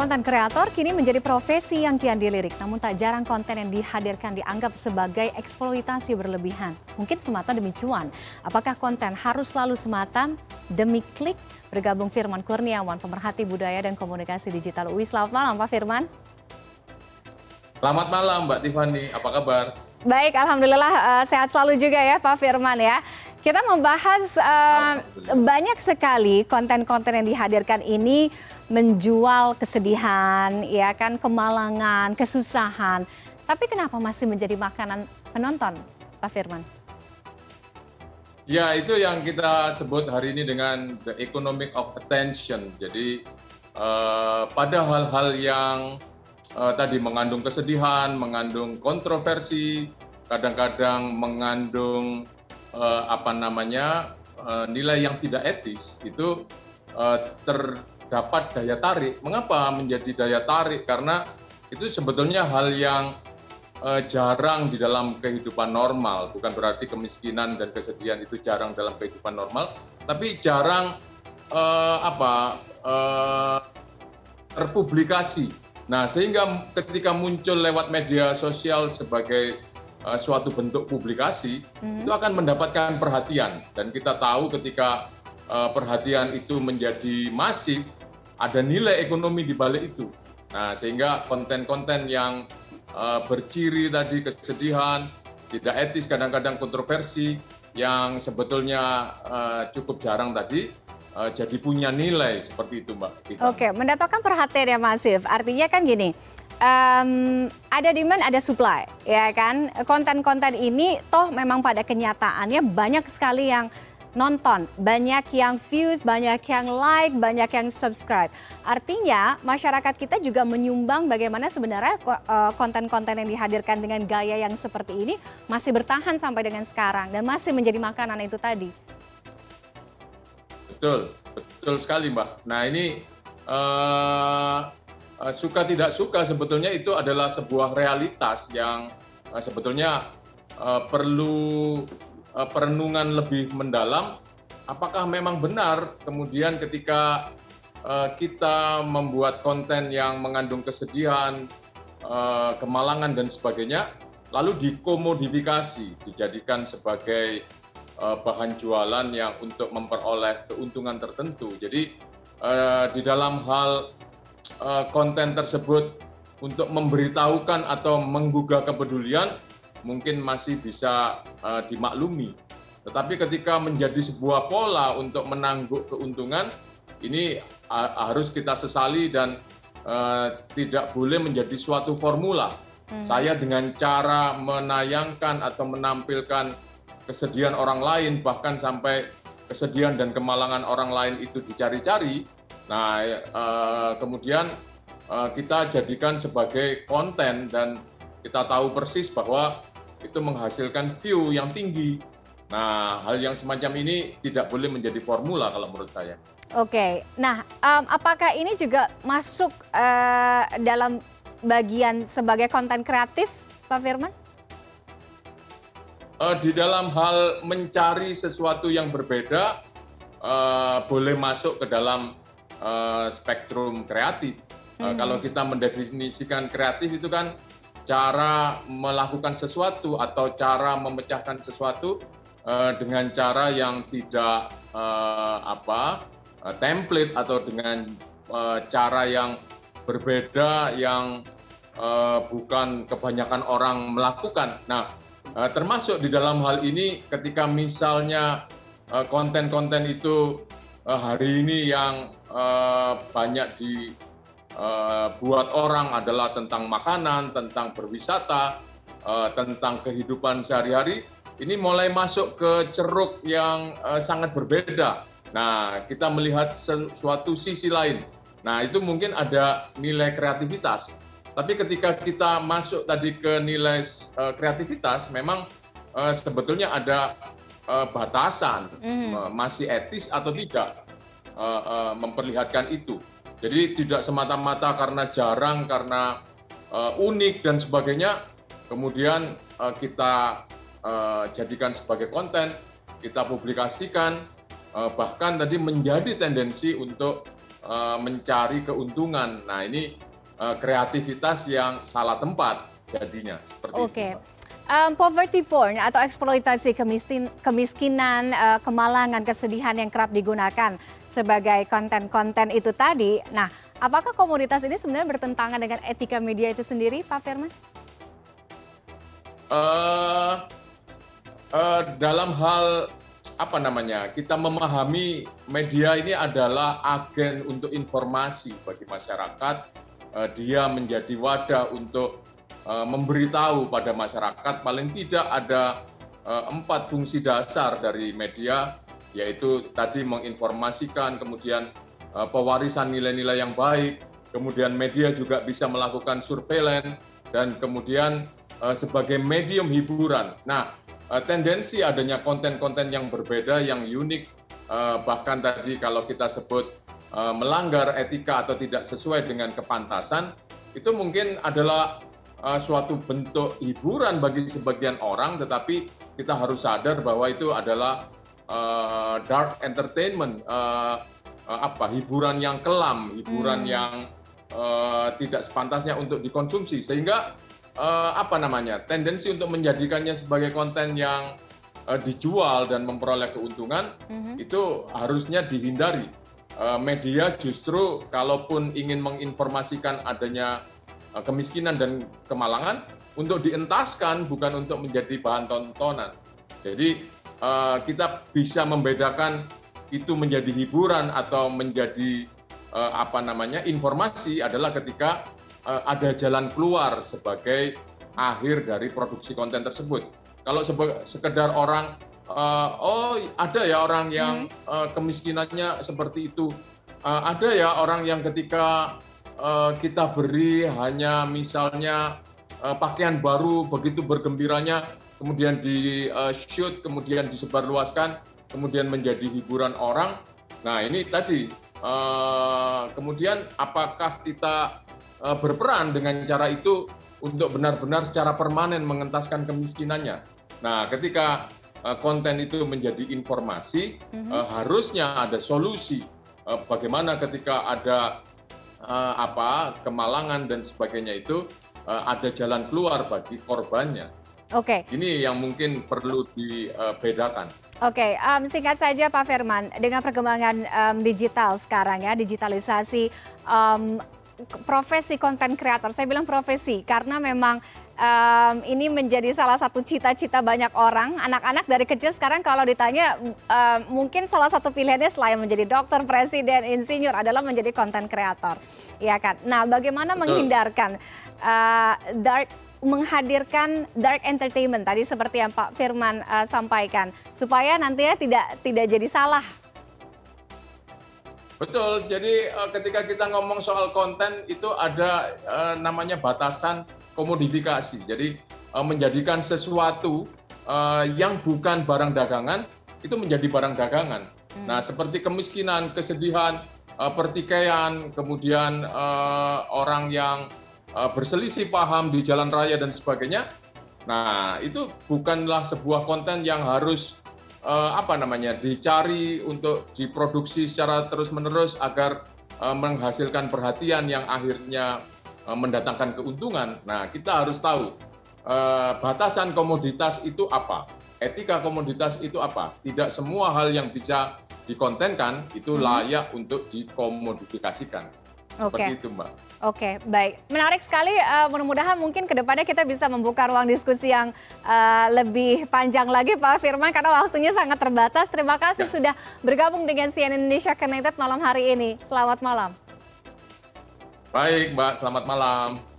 Konten kreator kini menjadi profesi yang kian dilirik, namun tak jarang konten yang dihadirkan dianggap sebagai eksploitasi berlebihan. Mungkin semata demi cuan. Apakah konten harus selalu semata demi klik? Bergabung Firman Kurniawan, pemerhati budaya dan komunikasi digital UI. Selamat malam Pak Firman. Selamat malam Mbak Tiffany, apa kabar? Baik, Alhamdulillah uh, sehat selalu juga ya Pak Firman ya. Kita membahas uh, banyak sekali konten-konten yang dihadirkan ini menjual kesedihan, ya kan, kemalangan, kesusahan. Tapi kenapa masih menjadi makanan penonton, Pak Firman? Ya, itu yang kita sebut hari ini dengan the economic of attention. Jadi uh, pada hal-hal yang uh, tadi mengandung kesedihan, mengandung kontroversi, kadang-kadang mengandung uh, apa namanya uh, nilai yang tidak etis, itu uh, ter dapat daya tarik. Mengapa menjadi daya tarik? Karena itu sebetulnya hal yang uh, jarang di dalam kehidupan normal. Bukan berarti kemiskinan dan kesedihan itu jarang dalam kehidupan normal, tapi jarang uh, apa uh, terpublikasi. Nah, sehingga ketika muncul lewat media sosial sebagai uh, suatu bentuk publikasi, hmm. itu akan mendapatkan perhatian. Dan kita tahu ketika uh, perhatian itu menjadi masif, ada nilai ekonomi di balik itu. Nah, sehingga konten-konten yang uh, berciri tadi kesedihan, tidak etis, kadang-kadang kontroversi, yang sebetulnya uh, cukup jarang tadi, uh, jadi punya nilai seperti itu, Mbak. Kita. Oke, mendapatkan perhatian yang masif. Artinya kan gini, um, ada demand, ada supply, ya kan? Konten-konten ini toh memang pada kenyataannya banyak sekali yang nonton, banyak yang views, banyak yang like, banyak yang subscribe. Artinya masyarakat kita juga menyumbang bagaimana sebenarnya eh, konten-konten yang dihadirkan dengan gaya yang seperti ini masih bertahan sampai dengan sekarang dan masih menjadi makanan itu tadi. Betul, betul sekali Mbak. Nah ini uh, suka tidak suka sebetulnya itu adalah sebuah realitas yang uh, sebetulnya uh, perlu perenungan lebih mendalam, apakah memang benar kemudian ketika eh, kita membuat konten yang mengandung kesedihan, eh, kemalangan dan sebagainya, lalu dikomodifikasi, dijadikan sebagai bahan jualan yang untuk memperoleh keuntungan tertentu. Jadi di dalam hal konten tersebut untuk memberitahukan atau menggugah kepedulian, mungkin masih bisa uh, dimaklumi. Tetapi ketika menjadi sebuah pola untuk menangguk keuntungan, ini uh, harus kita sesali dan uh, tidak boleh menjadi suatu formula. Hmm. Saya dengan cara menayangkan atau menampilkan kesedihan orang lain, bahkan sampai kesedihan dan kemalangan orang lain itu dicari-cari. Nah, uh, kemudian uh, kita jadikan sebagai konten dan kita tahu persis bahwa itu menghasilkan view yang tinggi. Nah, hal yang semacam ini tidak boleh menjadi formula kalau menurut saya. Oke, nah um, apakah ini juga masuk uh, dalam bagian sebagai konten kreatif, Pak Firman? Uh, di dalam hal mencari sesuatu yang berbeda, uh, boleh masuk ke dalam uh, spektrum kreatif. Uh, hmm. Kalau kita mendefinisikan kreatif itu kan cara melakukan sesuatu atau cara memecahkan sesuatu uh, dengan cara yang tidak uh, apa uh, template atau dengan uh, cara yang berbeda yang uh, bukan kebanyakan orang melakukan. Nah, uh, termasuk di dalam hal ini ketika misalnya konten-konten uh, itu uh, hari ini yang uh, banyak di buat orang adalah tentang makanan, tentang berwisata, eh, tentang kehidupan sehari-hari, ini mulai masuk ke ceruk yang eh, sangat berbeda. Nah, kita melihat suatu sisi lain. Nah, itu mungkin ada nilai kreativitas. Tapi ketika kita masuk tadi ke nilai kreativitas, memang sebetulnya ada batasan, mm. masih etis atau tidak memperlihatkan itu. Jadi tidak semata-mata karena jarang, karena uh, unik dan sebagainya, kemudian uh, kita uh, jadikan sebagai konten, kita publikasikan, uh, bahkan tadi menjadi tendensi untuk mencari keuntungan. Nah ini kreativitas yang salah tempat jadinya seperti Oke. itu. Um, poverty porn atau eksploitasi kemiskin, kemiskinan, uh, kemalangan, kesedihan yang kerap digunakan sebagai konten-konten itu tadi. Nah, apakah komunitas ini sebenarnya bertentangan dengan etika media itu sendiri, Pak Firman? Uh, uh, dalam hal apa namanya kita memahami media ini adalah agen untuk informasi bagi masyarakat. Uh, dia menjadi wadah untuk memberitahu pada masyarakat paling tidak ada uh, empat fungsi dasar dari media yaitu tadi menginformasikan kemudian uh, pewarisan nilai-nilai yang baik kemudian media juga bisa melakukan surveillance dan kemudian sebagai medium hiburan. Nah, tendensi adanya konten-konten yang berbeda, yang unik, bahkan tadi kalau kita sebut melanggar etika atau tidak sesuai dengan kepantasan, itu mungkin adalah suatu bentuk hiburan bagi sebagian orang, tetapi kita harus sadar bahwa itu adalah uh, dark entertainment, uh, uh, apa hiburan yang kelam, hiburan hmm. yang uh, tidak sepantasnya untuk dikonsumsi, sehingga uh, apa namanya tendensi untuk menjadikannya sebagai konten yang uh, dijual dan memperoleh keuntungan mm-hmm. itu harusnya dihindari. Uh, media justru kalaupun ingin menginformasikan adanya kemiskinan dan kemalangan untuk dientaskan bukan untuk menjadi bahan tontonan. Jadi uh, kita bisa membedakan itu menjadi hiburan atau menjadi uh, apa namanya informasi adalah ketika Eh, ada jalan keluar sebagai akhir dari produksi konten tersebut. Kalau sekedar orang, uh, oh ada ya orang yang uh, kemiskinannya seperti itu, ada ya orang yang ketika uh, kita beri hanya misalnya uh, pakaian baru begitu bergembiranya, kemudian di uh, shoot, kemudian disebarluaskan, kemudian menjadi hiburan orang. Nah ini tadi, uh, kemudian apakah kita Eh, berperan dengan cara itu untuk benar-benar secara permanen mengentaskan kemiskinannya. Nah, ketika eh, konten itu menjadi informasi, mm-hmm. harusnya ada solusi bagaimana ketika ada apa kemalangan dan sebagainya itu ada jalan keluar bagi korbannya. Oke. Okay. Ini yang mungkin perlu dibedakan. Oke, okay, um, singkat saja Pak Firman, dengan perkembangan um, digital sekarang ya, digitalisasi, um, profesi konten kreator. Saya bilang profesi karena memang um, ini menjadi salah satu cita-cita banyak orang. Anak-anak dari kecil sekarang kalau ditanya um, mungkin salah satu pilihannya selain menjadi dokter, presiden, insinyur adalah menjadi konten kreator. Ya kan. Nah, bagaimana Betul. menghindarkan uh, dark menghadirkan dark entertainment tadi seperti yang Pak Firman uh, sampaikan supaya nantinya tidak tidak jadi salah Betul. Jadi uh, ketika kita ngomong soal konten itu ada uh, namanya batasan komodifikasi. Jadi uh, menjadikan sesuatu uh, yang bukan barang dagangan itu menjadi barang dagangan. Hmm. Nah, seperti kemiskinan, kesedihan, uh, pertikaian, kemudian uh, orang yang uh, berselisih paham di jalan raya dan sebagainya. Nah, itu bukanlah sebuah konten yang harus uh, apa namanya dicari untuk diproduksi secara terus menerus agar menghasilkan perhatian yang akhirnya mendatangkan keuntungan. Nah kita harus tahu uh, batasan komoditas itu apa, etika komoditas itu apa. Tidak semua hal yang bisa dikontenkan itu hmm. layak untuk dikomodifikasikan. Seperti okay. itu, Mbak. Oke, okay, baik. Menarik sekali. Uh, mudah-mudahan mungkin ke depannya kita bisa membuka ruang diskusi yang uh, lebih panjang lagi, Pak Firman, karena waktunya sangat terbatas. Terima kasih ya. sudah bergabung dengan CNN Indonesia Connected malam hari ini. Selamat malam. Baik, Mbak. Selamat malam.